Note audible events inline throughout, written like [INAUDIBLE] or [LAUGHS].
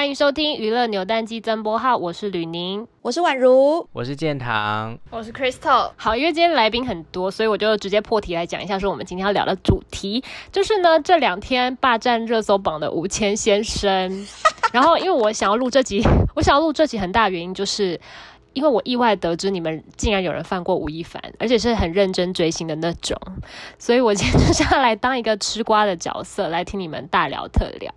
欢迎收听娱乐扭蛋机增播号，我是吕宁，我是宛如，我是建堂，我是 Crystal。好，因为今天来宾很多，所以我就直接破题来讲一下，说我们今天要聊的主题就是呢，这两天霸占热搜榜的吴谦先生。然后，因为我想要录这集，我想要录这集很大原因就是。因为我意外得知你们竟然有人犯过吴亦凡，而且是很认真追星的那种，所以我今天就是要来当一个吃瓜的角色，来听你们大聊特聊。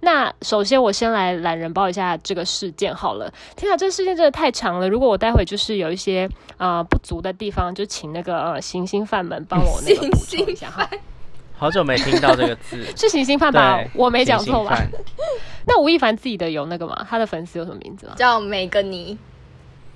那首先我先来懒人包一下这个事件好了。天啊，这个事件真的太长了，如果我待会就是有一些呃不足的地方，就请那个呃行星饭们帮我那个补充一下哈。好久没听到这个字，是行星饭吧？我没讲错吧？[LAUGHS] 那吴亦凡自己的有那个吗？他的粉丝有什么名字吗？叫梅根妮。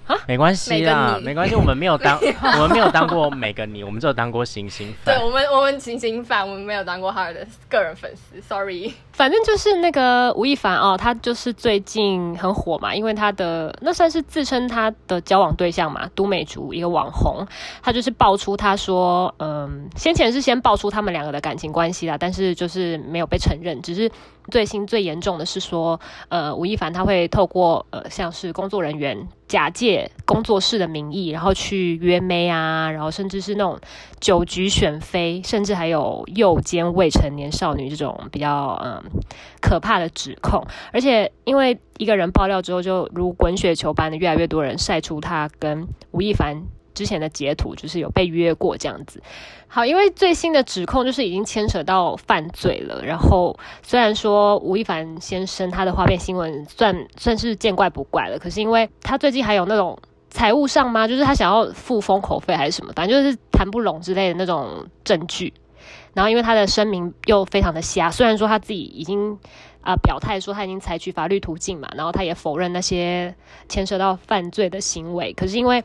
啊，没关系啦，没关系，我们没有当，[LAUGHS] 我们没有当过每个你，我们只有当过行星粉。对，我们，我们行星饭，我们没有当过他的个人粉丝，sorry。反正就是那个吴亦凡哦，他就是最近很火嘛，因为他的那算是自称他的交往对象嘛，都美竹一个网红，他就是爆出他说，嗯，先前是先爆出他们两个的感情关系啦，但是就是没有被承认，只是。最新最严重的是说，呃，吴亦凡他会透过呃，像是工作人员假借工作室的名义，然后去约妹啊，然后甚至是那种酒局选妃，甚至还有诱奸未成年少女这种比较嗯、可怕的指控。而且因为一个人爆料之后，就如滚雪球般的越来越多人晒出他跟吴亦凡之前的截图，就是有被约过这样子。好，因为最新的指控就是已经牵扯到犯罪了。然后虽然说吴亦凡先生他的花边新闻算算是见怪不怪了，可是因为他最近还有那种财务上吗？就是他想要付封口费还是什么，反正就是谈不拢之类的那种证据。然后因为他的声明又非常的瞎，虽然说他自己已经啊、表态说他已经采取法律途径嘛，然后他也否认那些牵涉到犯罪的行为，可是因为。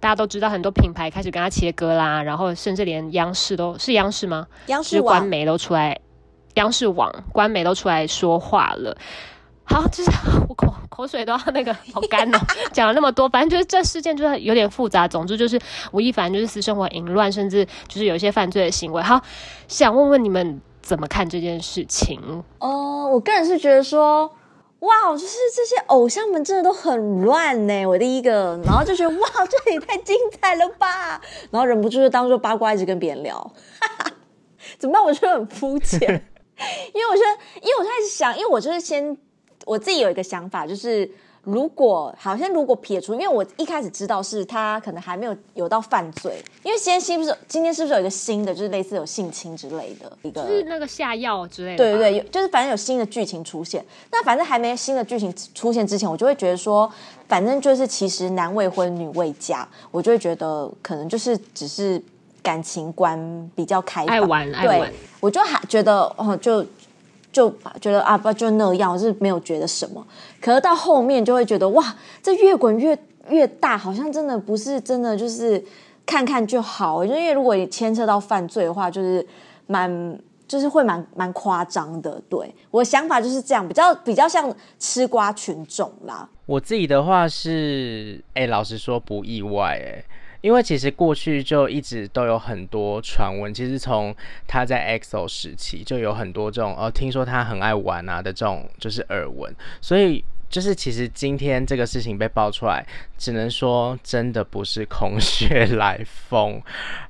大家都知道，很多品牌开始跟他切割啦，然后甚至连央视都是央视吗？央视官媒都出来，央视网官媒都出来说话了。好，就是 [LAUGHS] 我口口水都要那个好干哦，[LAUGHS] 讲了那么多，反正就是这事件就是有点复杂。总之就是吴亦凡就是私生活淫乱，甚至就是有一些犯罪的行为。好，想问问你们怎么看这件事情？哦、呃，我个人是觉得说。哇，就是这些偶像们真的都很乱呢，我第一个，然后就觉得 [LAUGHS] 哇，这也太精彩了吧，然后忍不住就当做八卦一直跟别人聊，哈哈，怎么办？我觉得很肤浅，[LAUGHS] 因为我觉得，因为我开始想，因为我就是先我自己有一个想法，就是。如果好像如果撇除，因为我一开始知道是他可能还没有有到犯罪，因为现在是不是今天是不是有一个新的，就是类似有性侵之类的一个，就是那个下药之类的，对对对，就是反正有新的剧情出现。那反正还没新的剧情出现之前，我就会觉得说，反正就是其实男未婚女未嫁，我就会觉得可能就是只是感情观比较开放，爱玩爱玩，对，我就还觉得哦就。就觉得啊，不就那样，是没有觉得什么。可是到后面就会觉得哇，这越滚越越大，好像真的不是真的，就是看看就好。因为如果你牵扯到犯罪的话，就是蛮就是会蛮蛮夸张的。对，我想法就是这样，比较比较像吃瓜群众啦。我自己的话是，哎，老实说不意外，哎。因为其实过去就一直都有很多传闻，其实从他在 EXO 时期就有很多这种哦，听说他很爱玩啊的这种就是耳闻，所以就是其实今天这个事情被爆出来，只能说真的不是空穴来风，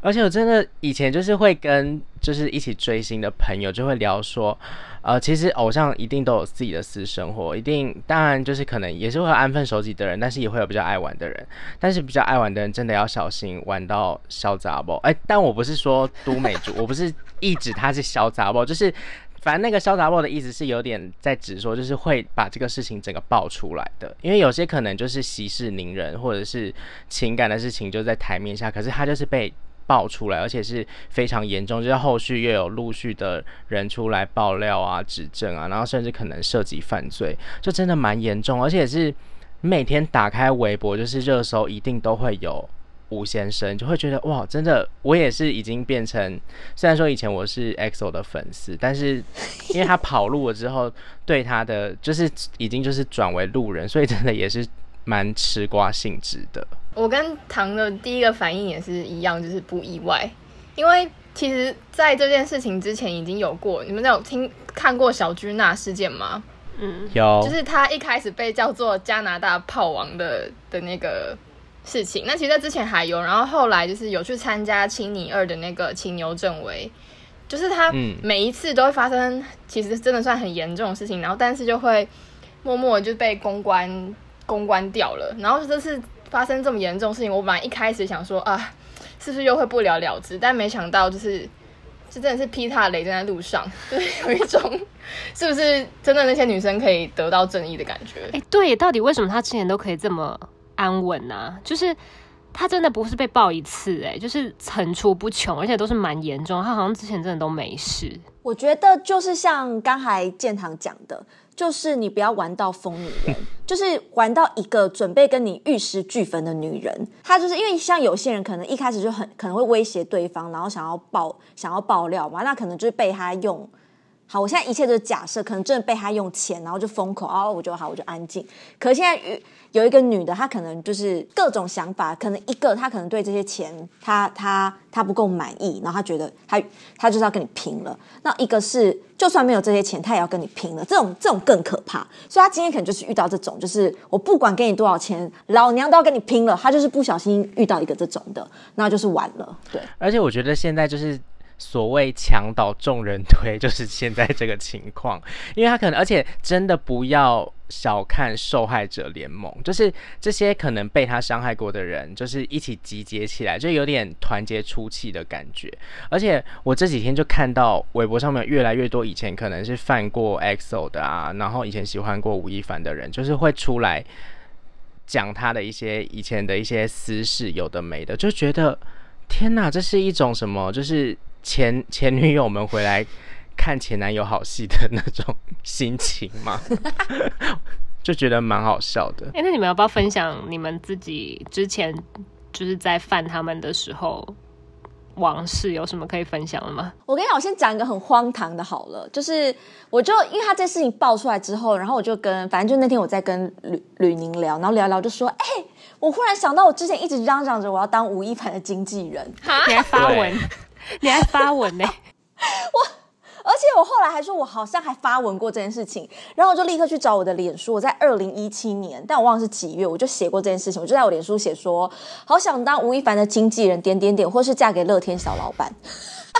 而且我真的以前就是会跟就是一起追星的朋友就会聊说。呃，其实偶像一定都有自己的私生活，一定当然就是可能也是会安分守己的人，但是也会有比较爱玩的人。但是比较爱玩的人真的要小心玩到小杂包。哎，但我不是说都美竹，[LAUGHS] 我不是一指他是小杂包，就是反正那个小杂包的意思是有点在指说，就是会把这个事情整个爆出来的。因为有些可能就是息事宁人，或者是情感的事情就在台面下，可是他就是被。爆出来，而且是非常严重，就是后续又有陆续的人出来爆料啊、指证啊，然后甚至可能涉及犯罪，就真的蛮严重，而且是每天打开微博，就是热搜一定都会有吴先生，就会觉得哇，真的，我也是已经变成，虽然说以前我是 EXO 的粉丝，但是因为他跑路了之后，对他的就是已经就是转为路人，所以真的也是蛮吃瓜性质的。我跟唐的第一个反应也是一样，就是不意外，因为其实在这件事情之前已经有过，你们有听看过小居娜事件吗？嗯，有，就是他一开始被叫做加拿大炮王的的那个事情。那其实在之前还有，然后后来就是有去参加青你二的那个青牛正威，就是他每一次都会发生，其实真的算很严重的事情，然后但是就会默默就被公关公关掉了。然后这次发生这么严重的事情，我本来一开始想说啊，是不是又会不了了之？但没想到就是。这真的是劈他的雷，正在路上，[LAUGHS] 就是有一种是不是真的那些女生可以得到正义的感觉？哎、欸，对，到底为什么他之前都可以这么安稳呐、啊？就是他真的不是被爆一次、欸，哎，就是层出不穷，而且都是蛮严重。他好像之前真的都没事。我觉得就是像刚才建堂讲的。就是你不要玩到疯女人，[LAUGHS] 就是玩到一个准备跟你玉石俱焚的女人。她就是因为像有些人可能一开始就很可能会威胁对方，然后想要爆想要爆料嘛，那可能就是被他用。好，我现在一切都是假设，可能真的被他用钱，然后就封口，哦我就好，我就安静。可现在有一个女的，她可能就是各种想法，可能一个她可能对这些钱，她她她不够满意，然后她觉得她她就是要跟你拼了。那一个是就算没有这些钱，她也要跟你拼了，这种这种更可怕。所以她今天可能就是遇到这种，就是我不管给你多少钱，老娘都要跟你拼了。她就是不小心遇到一个这种的，那就是完了。对，而且我觉得现在就是。所谓墙倒众人推，[LAUGHS] 就是现在这个情况，因为他可能，而且真的不要小看受害者联盟，就是这些可能被他伤害过的人，就是一起集结起来，就有点团结出气的感觉。而且我这几天就看到微博上面越来越多以前可能是犯过 EXO 的啊，然后以前喜欢过吴亦凡的人，就是会出来讲他的一些以前的一些私事，有的没的，就觉得天哪，这是一种什么？就是。前前女友们回来看前男友好戏的那种心情吗？[LAUGHS] 就觉得蛮好笑的。哎、欸，那你们要不要分享你们自己之前就是在犯他们的时候往事？有什么可以分享的吗？我跟你讲，我先讲一个很荒唐的，好了，就是我就因为他这事情爆出来之后，然后我就跟反正就那天我在跟吕吕宁聊，然后聊聊就说，哎、欸，我忽然想到我之前一直嚷嚷着我要当吴亦凡的经纪人，你还发文。[LAUGHS] 你还发文呢？[LAUGHS] 我，而且我后来还说，我好像还发文过这件事情，然后我就立刻去找我的脸书。我在二零一七年，但我忘了是几月，我就写过这件事情。我就在我脸书写说，好想当吴亦凡的经纪人，点点点，或是嫁给乐天小老板。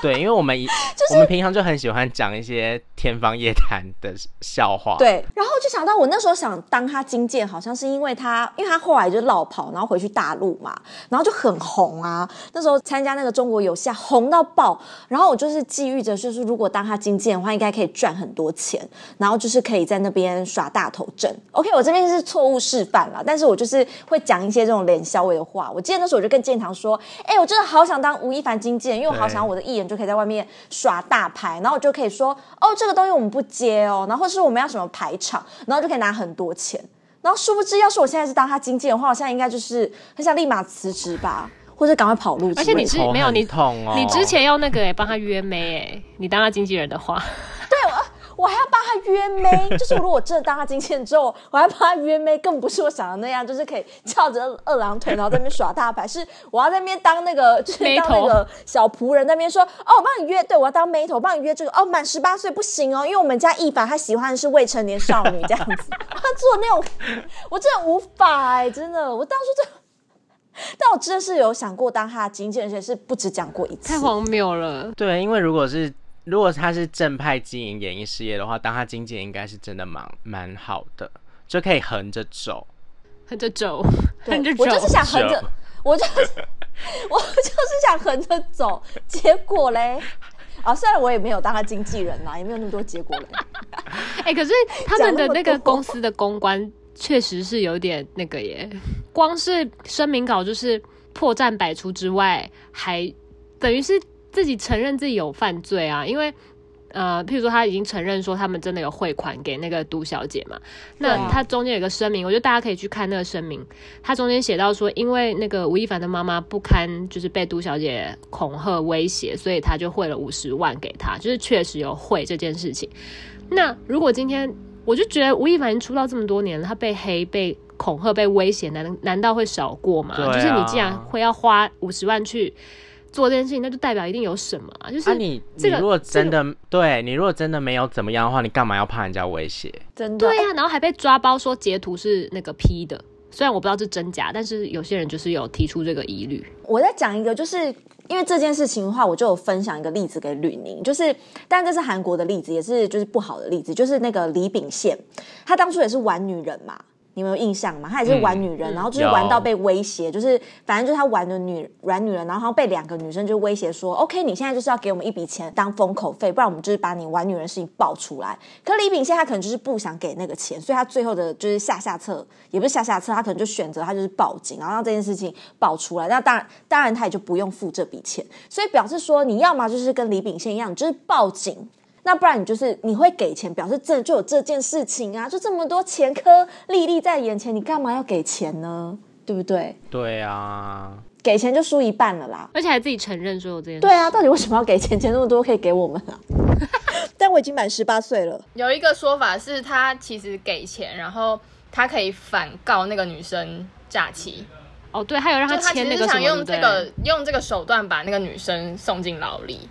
对，因为我们一、[LAUGHS] 就是、我们平常就很喜欢讲一些天方夜谭的笑话。对，然后就想到我那时候想当他经纪，好像是因为他，因为他后来就落跑，然后回去大陆嘛，然后就很红啊。那时候参加那个中国有嘻红到爆，然后我就是觊觎着，就是如果当他经纪的话，应该可以赚很多钱，然后就是可以在那边耍大头阵。OK，我这边是错误示范了，但是我就是会讲一些这种脸笑味的话。我记得那时候我就跟建堂说，哎、欸，我真的好想当吴亦凡经纪人，因为我好想我的艺人。就可以在外面耍大牌，然后我就可以说哦，这个东西我们不接哦，然后或是我们要什么排场，然后就可以拿很多钱。然后殊不知，要是我现在是当他经纪人的话，我现在应该就是很想立马辞职吧，或者赶快跑路。而且你是没有你捅哦，你之前要那个哎，帮他约妹哎，你当他经纪人的话，对我。我还要帮他约妹，[LAUGHS] 就是如果我真的当他经纪人之后，我还帮他约妹，更不是我想的那样，就是可以翘着二郎腿，然后在那边耍大牌。是我要在那边当那个，[LAUGHS] 就是当那个小仆人，那边说哦，我帮你约，对我要当妹头，帮你约这个哦，满十八岁不行哦，因为我们家一凡他喜欢的是未成年少女这样子。他做那种，我真的无法哎、欸，真的，我当初真，[LAUGHS] 但我真的是有想过当他的经纪人，而且是不止讲过一次，太荒谬了。对，因为如果是。如果他是正派经营演艺事业的话，当他经纪人应该是真的蛮蛮好的，就可以横着走，横着走，横着走。我就是想横着，我就是 [LAUGHS] 我就是想横着走。结果嘞，啊，虽然我也没有当他经纪人啦，也没有那么多结果嘞。[LAUGHS] 哎、欸，可是他们的那个公司的公关确实是有点那个耶，光是声明稿就是破绽百出之外，还等于是。自己承认自己有犯罪啊，因为呃，譬如说他已经承认说他们真的有汇款给那个杜小姐嘛，那他中间有个声明，我觉得大家可以去看那个声明，他中间写到说，因为那个吴亦凡的妈妈不堪就是被杜小姐恐吓威胁，所以他就汇了五十万给他，就是确实有汇这件事情。那如果今天我就觉得吴亦凡出道这么多年了，他被黑、被恐吓、被威胁，难难道会少过吗？啊、就是你既然会要花五十万去。做这件事情，那就代表一定有什么啊。就是、你，你如果真的、这个、对你如果真的没有怎么样的话，你干嘛要怕人家威胁？真的对呀、啊，然后还被抓包说截图是那个 P 的，虽然我不知道是真假，但是有些人就是有提出这个疑虑。我再讲一个，就是因为这件事情的话，我就有分享一个例子给吕宁，就是，但这是韩国的例子，也是就是不好的例子，就是那个李秉宪，他当初也是玩女人嘛。你们有印象吗？他也是玩女人，嗯、然后就是玩到被威胁，就是反正就是他玩的女软女人，然后好像被两个女生就威胁说：“OK，你现在就是要给我们一笔钱当封口费，不然我们就是把你玩女人的事情爆出来。”可李秉宪他可能就是不想给那个钱，所以他最后的就是下下策，也不是下下策，他可能就选择他就是报警，然后让这件事情爆出来。那当然，当然他也就不用付这笔钱，所以表示说你要么就是跟李秉宪一样，就是报警。那不然你就是你会给钱，表示这就有这件事情啊，就这么多前科历历在眼前，你干嘛要给钱呢？对不对？对啊，给钱就输一半了啦，而且还自己承认说有这件事。对啊，到底为什么要给钱？钱那么多可以给我们啊？[LAUGHS] 但我已经满十八岁了。有一个说法是他其实给钱，然后他可以反告那个女生诈欺。哦，对，还有让他签那个什么，想用这个用这个手段把那个女生送进牢里。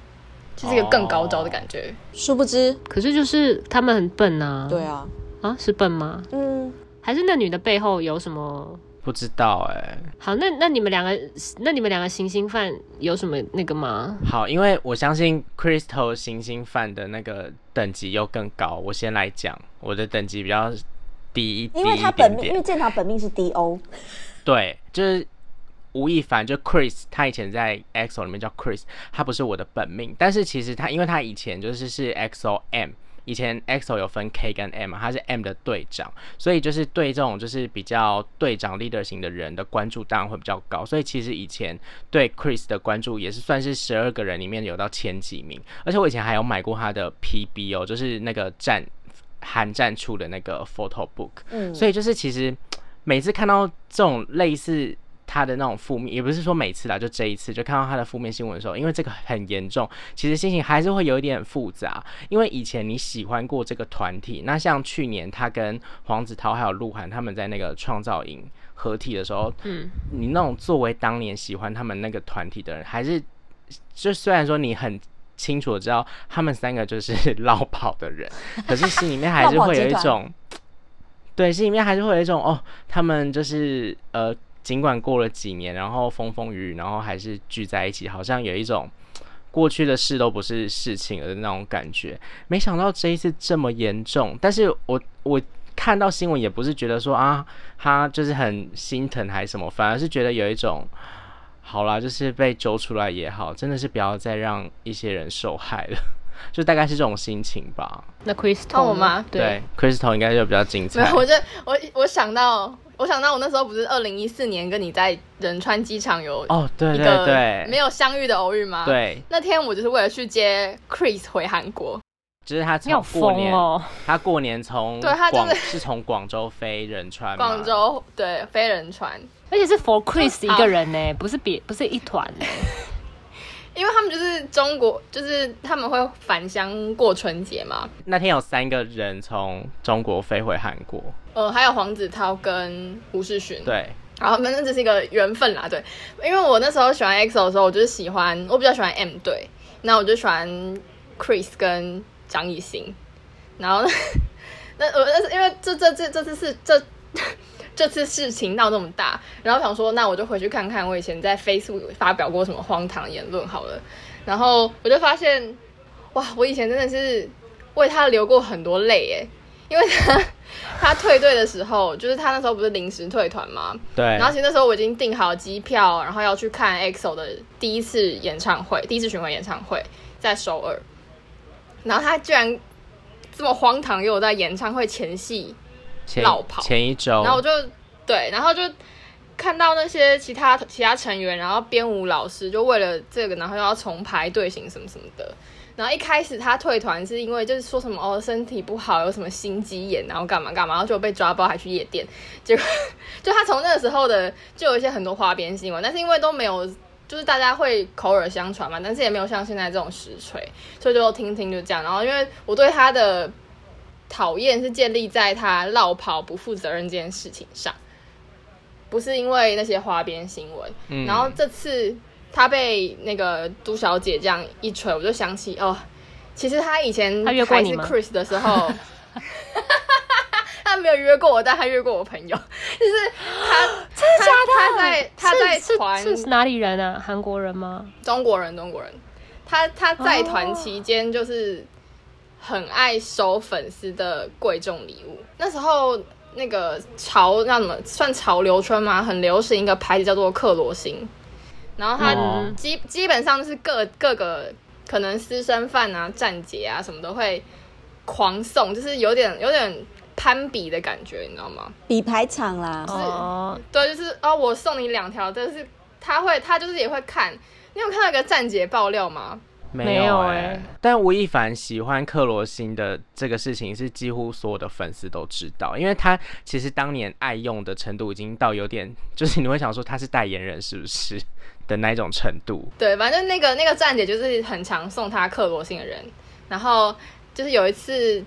就是一个更高招的感觉，殊不知，可是就是他们很笨呐。对啊，啊，是笨吗？嗯，还是那女的背后有什么？不知道哎、欸。好，那那你们两个，那你们两个行星犯有什么那个吗？好，因为我相信 Crystal 行星犯的那个等级又更高。我先来讲，我的等级比较低一点点，因为他本命，因为建棠本命是 DO。对，就是。吴亦凡就 Chris，他以前在 EXO 里面叫 Chris，他不是我的本命，但是其实他因为他以前就是是 EXO M，以前 EXO 有分 K 跟 M，他是 M 的队长，所以就是对这种就是比较队长 leader 型的人的关注当然会比较高，所以其实以前对 Chris 的关注也是算是十二个人里面有到前几名，而且我以前还有买过他的 PB 哦，就是那个战韩战出的那个 photo book，嗯，所以就是其实每次看到这种类似。他的那种负面，也不是说每次啦，就这一次就看到他的负面新闻的时候，因为这个很严重，其实心情还是会有一点复杂。因为以前你喜欢过这个团体，那像去年他跟黄子韬还有鹿晗他们在那个创造营合体的时候，嗯，你那种作为当年喜欢他们那个团体的人，还是就虽然说你很清楚的知道他们三个就是 [LAUGHS] 落跑的人，可是心里面还是会有一种，[LAUGHS] 对，心里面还是会有一种哦，他们就是呃。尽管过了几年，然后风风雨雨，然后还是聚在一起，好像有一种过去的事都不是事情的那种感觉。没想到这一次这么严重，但是我我看到新闻也不是觉得说啊，他就是很心疼还是什么，反而是觉得有一种好啦，就是被揪出来也好，真的是不要再让一些人受害了，就大概是这种心情吧。那 Crystal 我吗？对，Crystal 应该就比较精彩。没有，我就我我想到。我想到我那时候不是二零一四年跟你在仁川机场有哦，对对对，没有相遇的偶遇吗？对，那天我就是为了去接 Chris 回韩国，就是他从过年，哦、他过年从对他就是是从广州飞仁川，广州对飞仁川，而且是 for Chris 一个人呢，不是别不是一团呢。[LAUGHS] 因为他们就是中国，就是他们会返乡过春节嘛。那天有三个人从中国飞回韩国，呃，还有黄子韬跟胡世勋。对，然后反正这是一个缘分啦。对，因为我那时候喜欢 EXO 的时候，我就是喜欢，我比较喜欢 M 队，那我就喜欢 Chris 跟张艺兴。然后 [LAUGHS] 那我那是因为这这这这次是这。这次事情闹那么大，然后想说，那我就回去看看我以前在 Facebook 发表过什么荒唐言论好了。然后我就发现，哇，我以前真的是为他流过很多泪诶，因为他 [LAUGHS] 他退队的时候，就是他那时候不是临时退团吗？对。然后其实那时候我已经订好机票，然后要去看 EXO 的第一次演唱会，第一次巡回演唱会在首尔。然后他居然这么荒唐，又在演唱会前夕。落跑前一周，然后我就对，然后就看到那些其他其他成员，然后编舞老师就为了这个，然后又要重排队形什么什么的。然后一开始他退团是因为就是说什么哦身体不好，有什么心肌炎，然后干嘛干嘛，然后就被抓包还去夜店。结果 [LAUGHS] 就他从那个时候的就有一些很多花边新闻，但是因为都没有，就是大家会口耳相传嘛，但是也没有像现在这种实锤，所以就听听就这样。然后因为我对他的。讨厌是建立在他落跑不负责任这件事情上，不是因为那些花边新闻。嗯。然后这次他被那个都小姐这样一锤，我就想起哦，其实他以前还是 Chris 的时候，他，[LAUGHS] 他没有约过我，但他约过我朋友，就是他，[GASPS] 真的假的？他在他在团是，是，是哪里人啊？韩国人吗？中国人，中国人。他他在团期间就是很爱收粉丝的贵重礼物，那时候。那个潮那什么算潮流圈吗？很流行一个牌子叫做克罗心，然后它基、嗯、基本上是各各个可能私生饭啊、站姐啊什么都会狂送，就是有点有点攀比的感觉，你知道吗？比排场啦，是哦，对，就是哦，我送你两条，但是他会他就是也会看，你有看到一个站姐爆料吗？没有哎、欸，但吴亦凡喜欢克罗心的这个事情是几乎所有的粉丝都知道，因为他其实当年爱用的程度已经到有点，就是你会想说他是代言人是不是 [LAUGHS] 的那种程度。对，反正那个那个站姐就是很常送他克罗心的人，然后就是有一次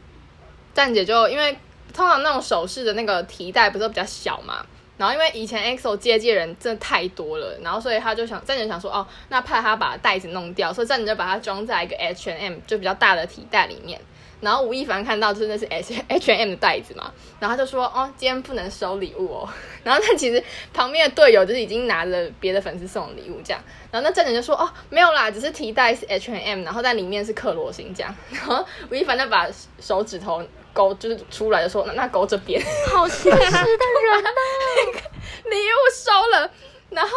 站姐就因为通常那种首饰的那个提袋不是都比较小嘛。然后因为以前 EXO 接机人真的太多了，然后所以他就想站姐想说哦，那怕他把袋子弄掉，所以站姐就把它装在一个 H&M 就比较大的提袋里面。然后吴亦凡看到就是那是 H [LAUGHS] H&M 的袋子嘛，然后他就说哦，今天不能收礼物哦。[LAUGHS] 然后他其实旁边的队友就是已经拿了别的粉丝送的礼物这样，然后那站姐就说哦，没有啦，只是提袋是 H&M，然后在里面是克罗心这样。[LAUGHS] 然后吴亦凡就把手指头。勾就是出来的时候，那那勾这边，好现实的人啊！礼物收了，然后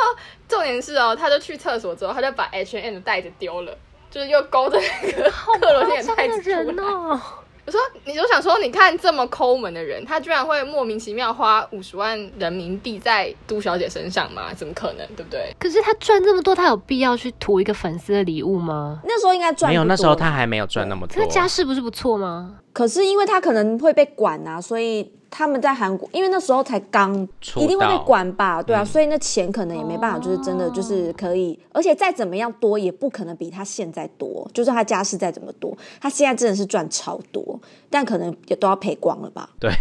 重点是哦，他就去厕所之后，他就把 H&M 的袋子丢了，就是又勾着那个克罗心的袋子出来。我说，你就想说，你看这么抠门的人，他居然会莫名其妙花五十万人民币在杜小姐身上吗？怎么可能，对不对？可是他赚这么多，他有必要去图一个粉丝的礼物吗？那时候应该赚没有，那时候他还没有赚那么多。他家世不是不错吗？可是因为他可能会被管啊，所以。他们在韩国，因为那时候才刚，一定会被管吧，对啊，嗯、所以那钱可能也没办法，就是真的就是可以，哦、而且再怎么样多，也不可能比他现在多。就算他家世再怎么多，他现在真的是赚超多，但可能也都要赔光了吧？对，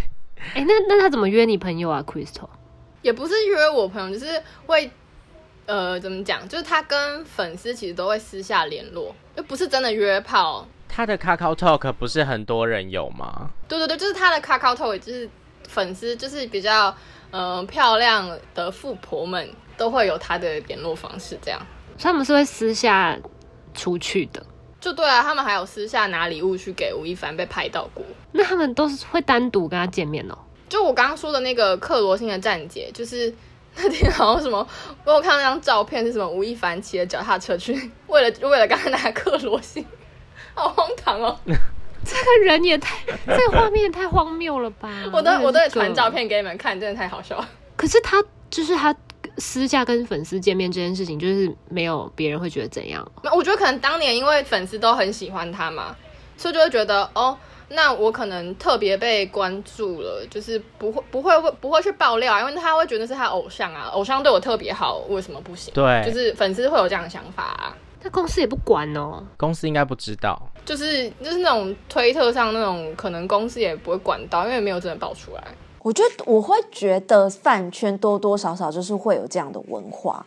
哎、欸，那那他怎么约你朋友啊，Crystal？也不是约我朋友，就是会，呃，怎么讲？就是他跟粉丝其实都会私下联络，又不是真的约炮。他的 Kakao Talk 不是很多人有吗？对对对，就是他的 Kakao Talk，就是。粉丝就是比较嗯、呃、漂亮的富婆们都会有他的联络方式，这样。他们是会私下出去的，就对啊，他们还有私下拿礼物去给吴亦凡，被拍到过。那他们都是会单独跟他见面哦。就我刚刚说的那个克罗心的站姐，就是那天好像什么，我有看到那张照片是什么，吴亦凡骑着脚踏车去，为了为了刚刚拿克罗心，[LAUGHS] 好荒唐哦。这个人也太，这个画面也太荒谬了吧！[LAUGHS] 我都我都会传照片给你们看，真的太好笑了。可是他就是他私下跟粉丝见面这件事情，就是没有别人会觉得怎样？我觉得可能当年因为粉丝都很喜欢他嘛，所以就会觉得哦，那我可能特别被关注了，就是不会不会不会去爆料，啊因为他会觉得是他偶像啊，偶像对我特别好，为什么不行？对，就是粉丝会有这样的想法啊。那公司也不管哦，公司应该不知道。就是就是那种推特上那种，可能公司也不会管到，因为没有真的爆出来。我觉得我会觉得饭圈多多少少就是会有这样的文化，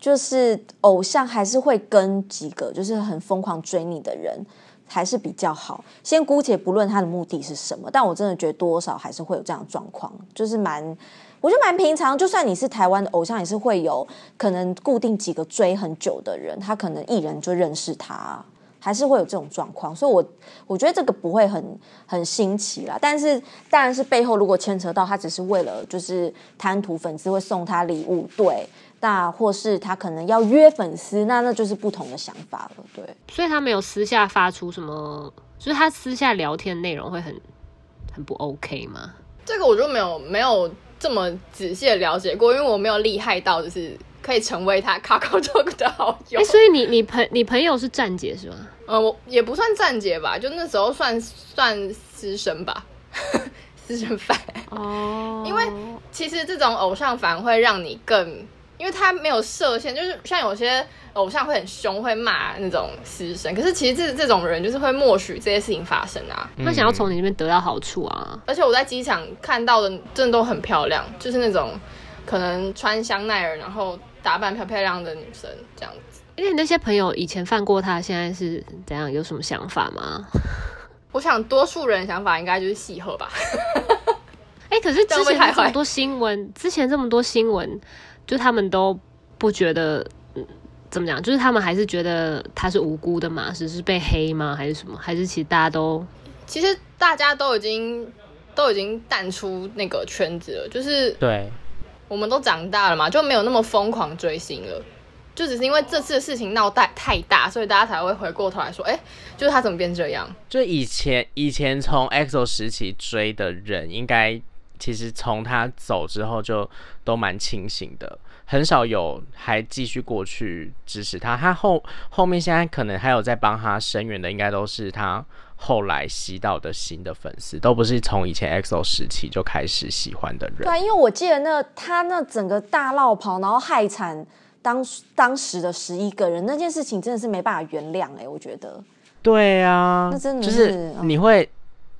就是偶像还是会跟几个就是很疯狂追你的人还是比较好。先姑且不论他的目的是什么，但我真的觉得多少还是会有这样的状况，就是蛮我觉得蛮平常。就算你是台湾的偶像，也是会有可能固定几个追很久的人，他可能艺人就认识他。还是会有这种状况，所以我，我我觉得这个不会很很新奇啦。但是，当然是背后如果牵扯到他只是为了就是贪图粉丝会送他礼物，对，那或是他可能要约粉丝，那那就是不同的想法了，对。所以他没有私下发出什么，就是他私下聊天内容会很很不 OK 吗？这个我就没有没有这么仔细的了解过，因为我没有厉害到就是。可以成为他 c a c o Talk 的好友。哎、欸，所以你你朋你朋友是站姐是吗？嗯，我也不算站姐吧，就那时候算算私生吧，[LAUGHS] 私生饭。哦。因为其实这种偶像反而会让你更，因为他没有设限，就是像有些偶像会很凶，会骂那种私生。可是其实这这种人就是会默许这些事情发生啊，他想要从你那边得到好处啊。而且我在机场看到的真的都很漂亮，就是那种。可能穿香奈儿，然后打扮漂漂亮的女生这样子。因为那些朋友以前犯过他，现在是怎样？有什么想法吗？我想多数人的想法应该就是戏喝吧。哎、欸，可是之前这么多新闻，之前这么多新闻，就他们都不觉得，嗯，怎么讲？就是他们还是觉得他是无辜的嘛？只是被黑吗？还是什么？还是其实大家都，其实大家都已经都已经淡出那个圈子了，就是对，我们都长大了嘛，就没有那么疯狂追星了。就只是因为这次的事情闹大太大，所以大家才会回过头来说，哎、欸，就是他怎么变这样？就以前以前从 EXO 时期追的人，应该其实从他走之后就都蛮清醒的，很少有还继续过去支持他。他后后面现在可能还有在帮他声援的，应该都是他后来吸到的新的粉丝，都不是从以前 EXO 时期就开始喜欢的人。对、啊，因为我记得那他那整个大落跑，然后害惨。当当时的十一个人那件事情真的是没办法原谅哎、欸，我觉得。对啊，那真的是就是你会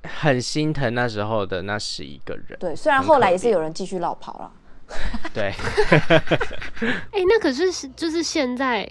很心疼那时候的那十一个人。对，虽然后来也是有人继续绕跑了。[LAUGHS] 对。[LAUGHS] 哎、欸，那可是是就是现在。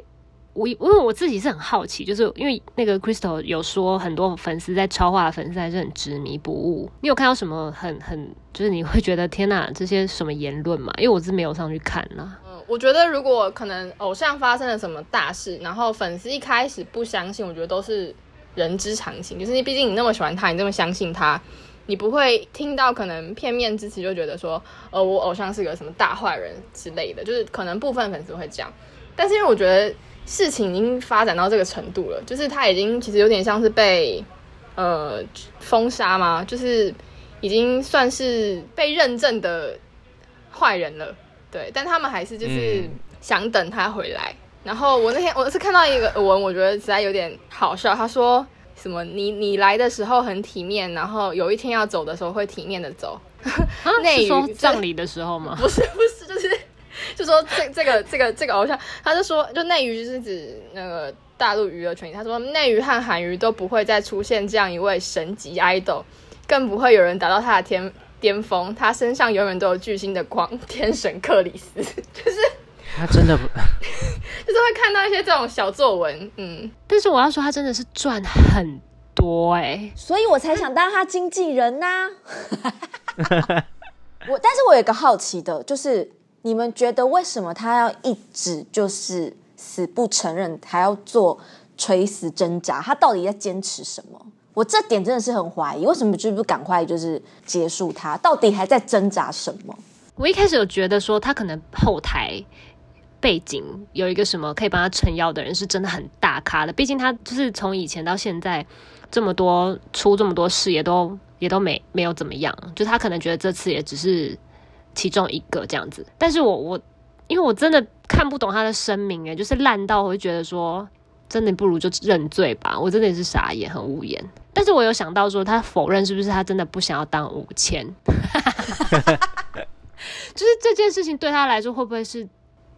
我因为我自己是很好奇，就是因为那个 Crystal 有说很多粉丝在超话的粉丝还是很执迷不悟。你有看到什么很很就是你会觉得天哪，这些什么言论嘛？因为我是没有上去看啦。嗯，我觉得如果可能偶像发生了什么大事，然后粉丝一开始不相信，我觉得都是人之常情。就是你毕竟你那么喜欢他，你这么相信他，你不会听到可能片面之词就觉得说，呃，我偶像是个什么大坏人之类的。就是可能部分粉丝会这样，但是因为我觉得。事情已经发展到这个程度了，就是他已经其实有点像是被呃封杀吗？就是已经算是被认证的坏人了，对。但他们还是就是想等他回来。嗯、然后我那天我是看到一个文，我觉得实在有点好笑。他说什么？你你来的时候很体面，然后有一天要走的时候会体面的走。[LAUGHS] 那说葬礼的时候吗？[LAUGHS] 不是不是，就是。就说这这个这个这个偶像，他就说，就内娱就是指那个大陆娱乐圈。他说内娱和韩娱都不会再出现这样一位神级 idol，更不会有人达到他的天巅峰。他身上永远都有巨星的光，天神克里斯，[LAUGHS] 就是他真的不，[LAUGHS] 就是会看到一些这种小作文。嗯，但是我要说，他真的是赚很多哎、欸，所以我才想当他经纪人呐、啊。[LAUGHS] 我，但是我有一个好奇的，就是。你们觉得为什么他要一直就是死不承认，还要做垂死挣扎？他到底在坚持什么？我这点真的是很怀疑。为什么就不赶快就是结束他？到底还在挣扎什么？我一开始有觉得说他可能后台背景有一个什么可以帮他撑腰的人，是真的很大咖的。毕竟他就是从以前到现在这么多出这么多事，也都也都没没有怎么样。就他可能觉得这次也只是。其中一个这样子，但是我我因为我真的看不懂他的声明诶，就是烂到我会觉得说，真的不如就认罪吧。我真的也是傻眼，很无言。但是我有想到说，他否认是不是他真的不想要当五千？[LAUGHS] [LAUGHS] 就是这件事情对他来说会不会是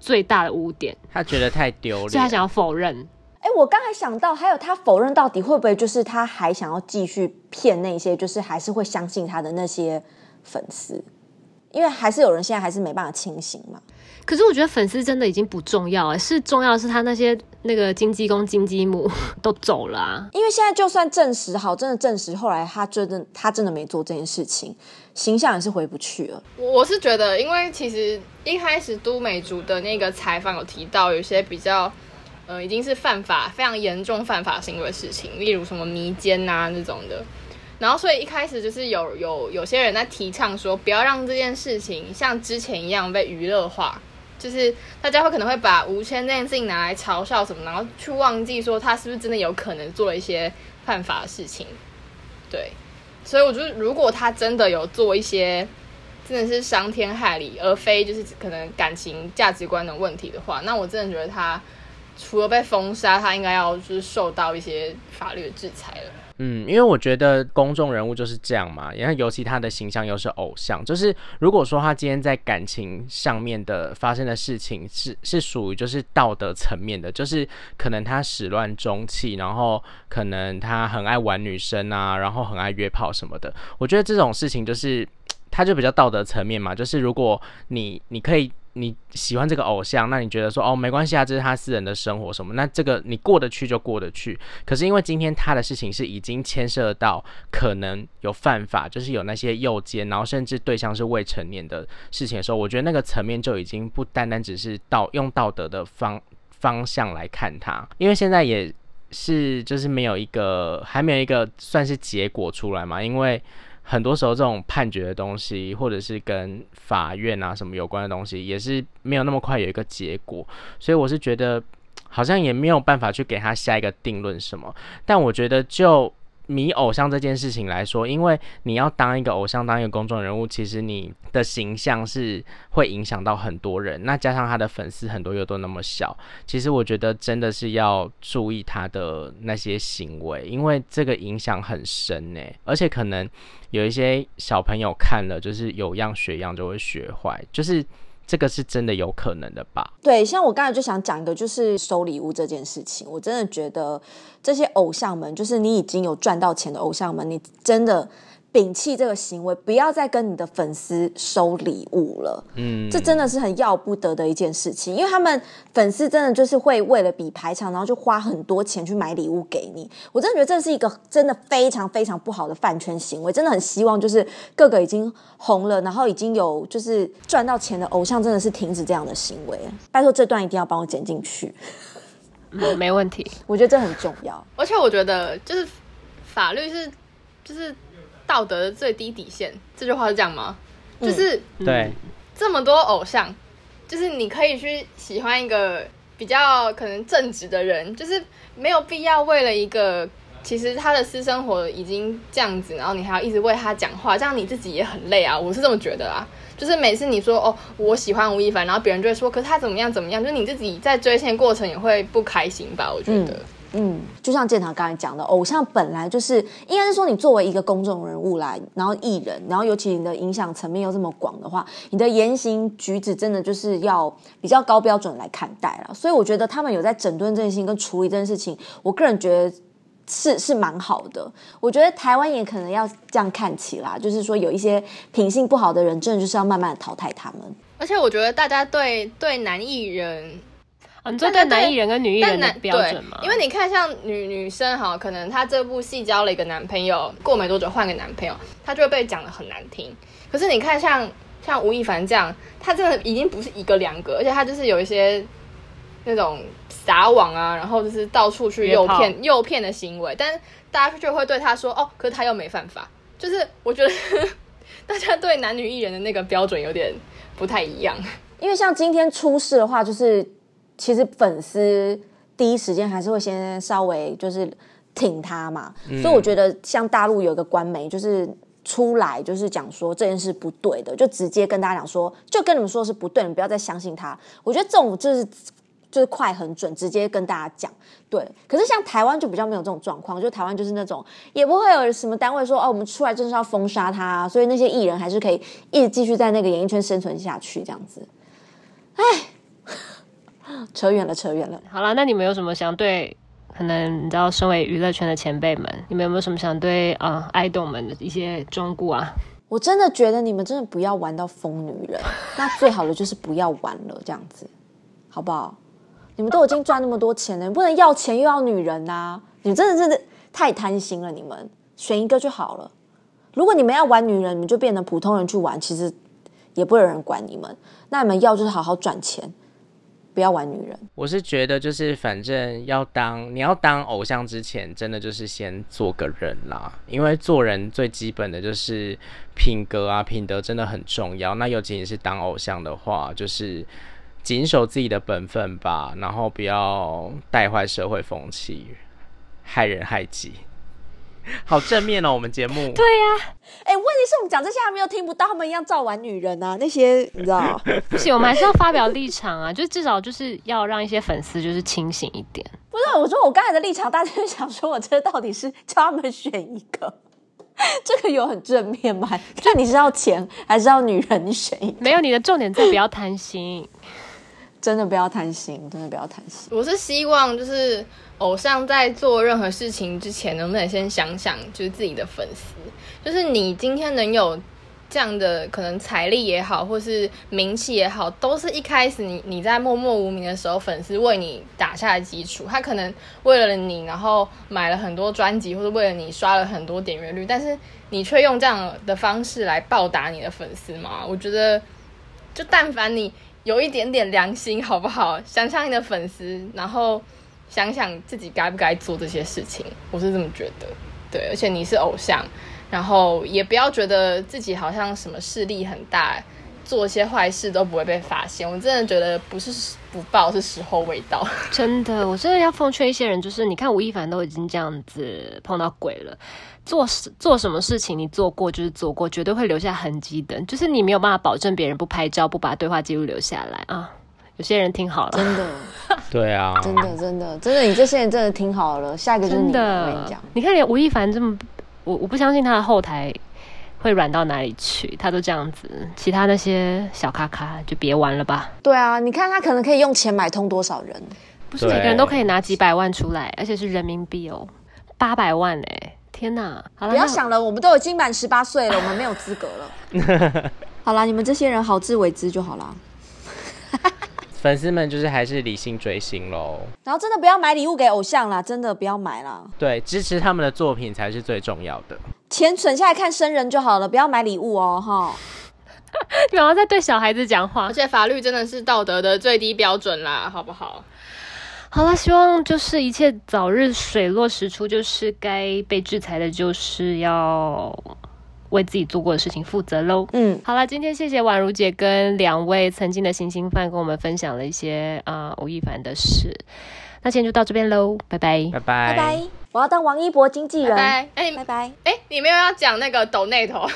最大的污点？他觉得太丢脸，所以他想要否认。哎，我刚才想到，还有他否认到底会不会就是他还想要继续骗那些，就是还是会相信他的那些粉丝？因为还是有人现在还是没办法清醒嘛。可是我觉得粉丝真的已经不重要了，是重要的是他那些那个金鸡公、金鸡母 [LAUGHS] 都走了啊。因为现在就算证实好，真的证实后来他真的他真的没做这件事情，形象也是回不去了。我是觉得，因为其实一开始都美竹的那个采访有提到，有些比较呃已经是犯法、非常严重犯法行为的事情，例如什么迷奸啊那种的。然后，所以一开始就是有有有些人在提倡说，不要让这件事情像之前一样被娱乐化，就是大家会可能会把吴谦这件事情拿来嘲笑什么，然后去忘记说他是不是真的有可能做一些犯法的事情。对，所以我觉得如果他真的有做一些真的是伤天害理，而非就是可能感情价值观的问题的话，那我真的觉得他除了被封杀，他应该要就是受到一些法律的制裁了。嗯，因为我觉得公众人物就是这样嘛，然后尤其他的形象又是偶像，就是如果说他今天在感情上面的发生的事情是是属于就是道德层面的，就是可能他始乱终弃，然后可能他很爱玩女生啊，然后很爱约炮什么的，我觉得这种事情就是他就比较道德层面嘛，就是如果你你可以。你喜欢这个偶像，那你觉得说哦没关系啊，这是他私人的生活什么，那这个你过得去就过得去。可是因为今天他的事情是已经牵涉到可能有犯法，就是有那些诱奸，然后甚至对象是未成年的事情的时候，我觉得那个层面就已经不单单只是道用道德的方方向来看他，因为现在也是就是没有一个还没有一个算是结果出来嘛，因为。很多时候，这种判决的东西，或者是跟法院啊什么有关的东西，也是没有那么快有一个结果，所以我是觉得好像也没有办法去给他下一个定论什么。但我觉得就。迷偶像这件事情来说，因为你要当一个偶像，当一个公众人物，其实你的形象是会影响到很多人。那加上他的粉丝很多又都那么小，其实我觉得真的是要注意他的那些行为，因为这个影响很深呢。而且可能有一些小朋友看了，就是有样学样，就会学坏，就是。这个是真的有可能的吧？对，像我刚才就想讲一个，就是收礼物这件事情，我真的觉得这些偶像们，就是你已经有赚到钱的偶像们，你真的。摒弃这个行为，不要再跟你的粉丝收礼物了。嗯，这真的是很要不得的一件事情，因为他们粉丝真的就是会为了比排场，然后就花很多钱去买礼物给你。我真的觉得这是一个真的非常非常不好的饭圈行为。真的很希望就是各个已经红了，然后已经有就是赚到钱的偶像，真的是停止这样的行为。拜托，这段一定要帮我剪进去。嗯，没问题。我觉得这很重要，而且我觉得就是法律是就是。道德的最低底线，这句话是这样吗？嗯、就是对这么多偶像，就是你可以去喜欢一个比较可能正直的人，就是没有必要为了一个其实他的私生活已经这样子，然后你还要一直为他讲话，这样你自己也很累啊。我是这么觉得啊。就是每次你说哦，我喜欢吴亦凡，然后别人就会说，可是他怎么样怎么样，就是你自己在追星过程也会不开心吧？我觉得。嗯嗯，就像建堂刚才讲的，偶像本来就是应该是说，你作为一个公众人物来，然后艺人，然后尤其你的影响层面又这么广的话，你的言行举止真的就是要比较高标准来看待了。所以我觉得他们有在整顿这件事情跟处理这件事情，我个人觉得是是蛮好的。我觉得台湾也可能要这样看起来，就是说有一些品性不好的人，真的就是要慢慢的淘汰他们。而且我觉得大家对对男艺人。啊，你说对男艺人跟女艺人的标准吗？因为你看，像女女生哈，可能她这部戏交了一个男朋友，过没多久换个男朋友，她就会被讲的很难听。可是你看像，像像吴亦凡这样，他真的已经不是一个两个，而且他就是有一些那种撒网啊，然后就是到处去诱骗诱骗的行为，但是大家就会对他说哦，可是他又没犯法。就是我觉得大家对男女艺人的那个标准有点不太一样。因为像今天出事的话，就是。其实粉丝第一时间还是会先稍微就是挺他嘛，嗯、所以我觉得像大陆有一个官媒就是出来就是讲说这件事不对的，就直接跟大家讲说，就跟你们说是不对，你们不要再相信他。我觉得这种就是就是快很准，直接跟大家讲。对，可是像台湾就比较没有这种状况，就台湾就是那种也不会有什么单位说哦，我们出来就是要封杀他，所以那些艺人还是可以一直继续在那个演艺圈生存下去这样子。哎。扯远了，扯远了。好了，那你们有什么想对？可能你知道，身为娱乐圈的前辈们，你们有没有什么想对啊、呃、爱豆们的一些忠告啊？我真的觉得你们真的不要玩到疯女人，那最好的就是不要玩了，这样子，好不好？你们都已经赚那么多钱了，你不能要钱又要女人呐、啊！你们真的真的太贪心了，你们选一个就好了。如果你们要玩女人，你们就变成普通人去玩，其实也不会有人管你们。那你们要就是好好赚钱。不要玩女人，我是觉得就是反正要当你要当偶像之前，真的就是先做个人啦，因为做人最基本的就是品格啊，品德真的很重要。那尤其你是当偶像的话，就是谨守自己的本分吧，然后不要带坏社会风气，害人害己。[LAUGHS] 好正面哦，我们节目。对呀、啊，哎、欸，问题是我们讲这些还没有听不到，他们一样照玩女人啊，那些你知道？[LAUGHS] 不行，我们还是要发表立场啊，就至少就是要让一些粉丝就是清醒一点。不是，我说我刚才的立场，大家就想说我这到底是叫他们选一个，[LAUGHS] 这个有很正面吗？就你是要钱还是要女人？你选一个。没有，你的重点在不要贪心，真的不要贪心，真的不要贪心。我是希望就是。偶像在做任何事情之前，能不能先想想，就是自己的粉丝，就是你今天能有这样的可能财力也好，或是名气也好，都是一开始你你在默默无名的时候，粉丝为你打下的基础。他可能为了你，然后买了很多专辑，或者为了你刷了很多点阅率，但是你却用这样的方式来报答你的粉丝吗？我觉得，就但凡你有一点点良心，好不好？想想你的粉丝，然后想想自己该不该做这些事情，我是这么觉得。对，而且你是偶像。然后也不要觉得自己好像什么势力很大，做一些坏事都不会被发现。我真的觉得不是不报，是时候未到。[LAUGHS] 真的，我真的要奉劝一些人，就是你看吴亦凡都已经这样子碰到鬼了，做做什么事情你做过就是做过，绝对会留下痕迹的。就是你没有办法保证别人不拍照，不把对话记录留下来啊。有些人听好了，真的，[LAUGHS] 对啊，真的真的真的，你这些人真的听好了，下一个就是你。真的，我跟你讲，你看连吴亦凡这么。我我不相信他的后台会软到哪里去，他都这样子，其他那些小咖咖就别玩了吧。对啊，你看他可能可以用钱买通多少人，不是每个人都可以拿几百万出来，而且是人民币哦，八百万哎，天哪！好了，不要想了，我们都已经满十八岁了，我们没有资格了。好啦，你们这些人好自为之就好啦。粉丝们就是还是理性追星喽，然后真的不要买礼物给偶像啦，真的不要买啦。对，支持他们的作品才是最重要的。钱存下来看生人就好了，不要买礼物哦，哈。你好像在对小孩子讲话，而且法律真的是道德的最低标准啦，好不好？好了，希望就是一切早日水落石出，就是该被制裁的，就是要。为自己做过的事情负责喽。嗯，好了，今天谢谢宛如姐跟两位曾经的行星饭跟我们分享了一些啊吴亦凡的事。那今天就到这边喽，拜拜，拜拜，拜拜。我要当王一博经纪人，哎，拜拜。哎，你没有要讲那个抖内头。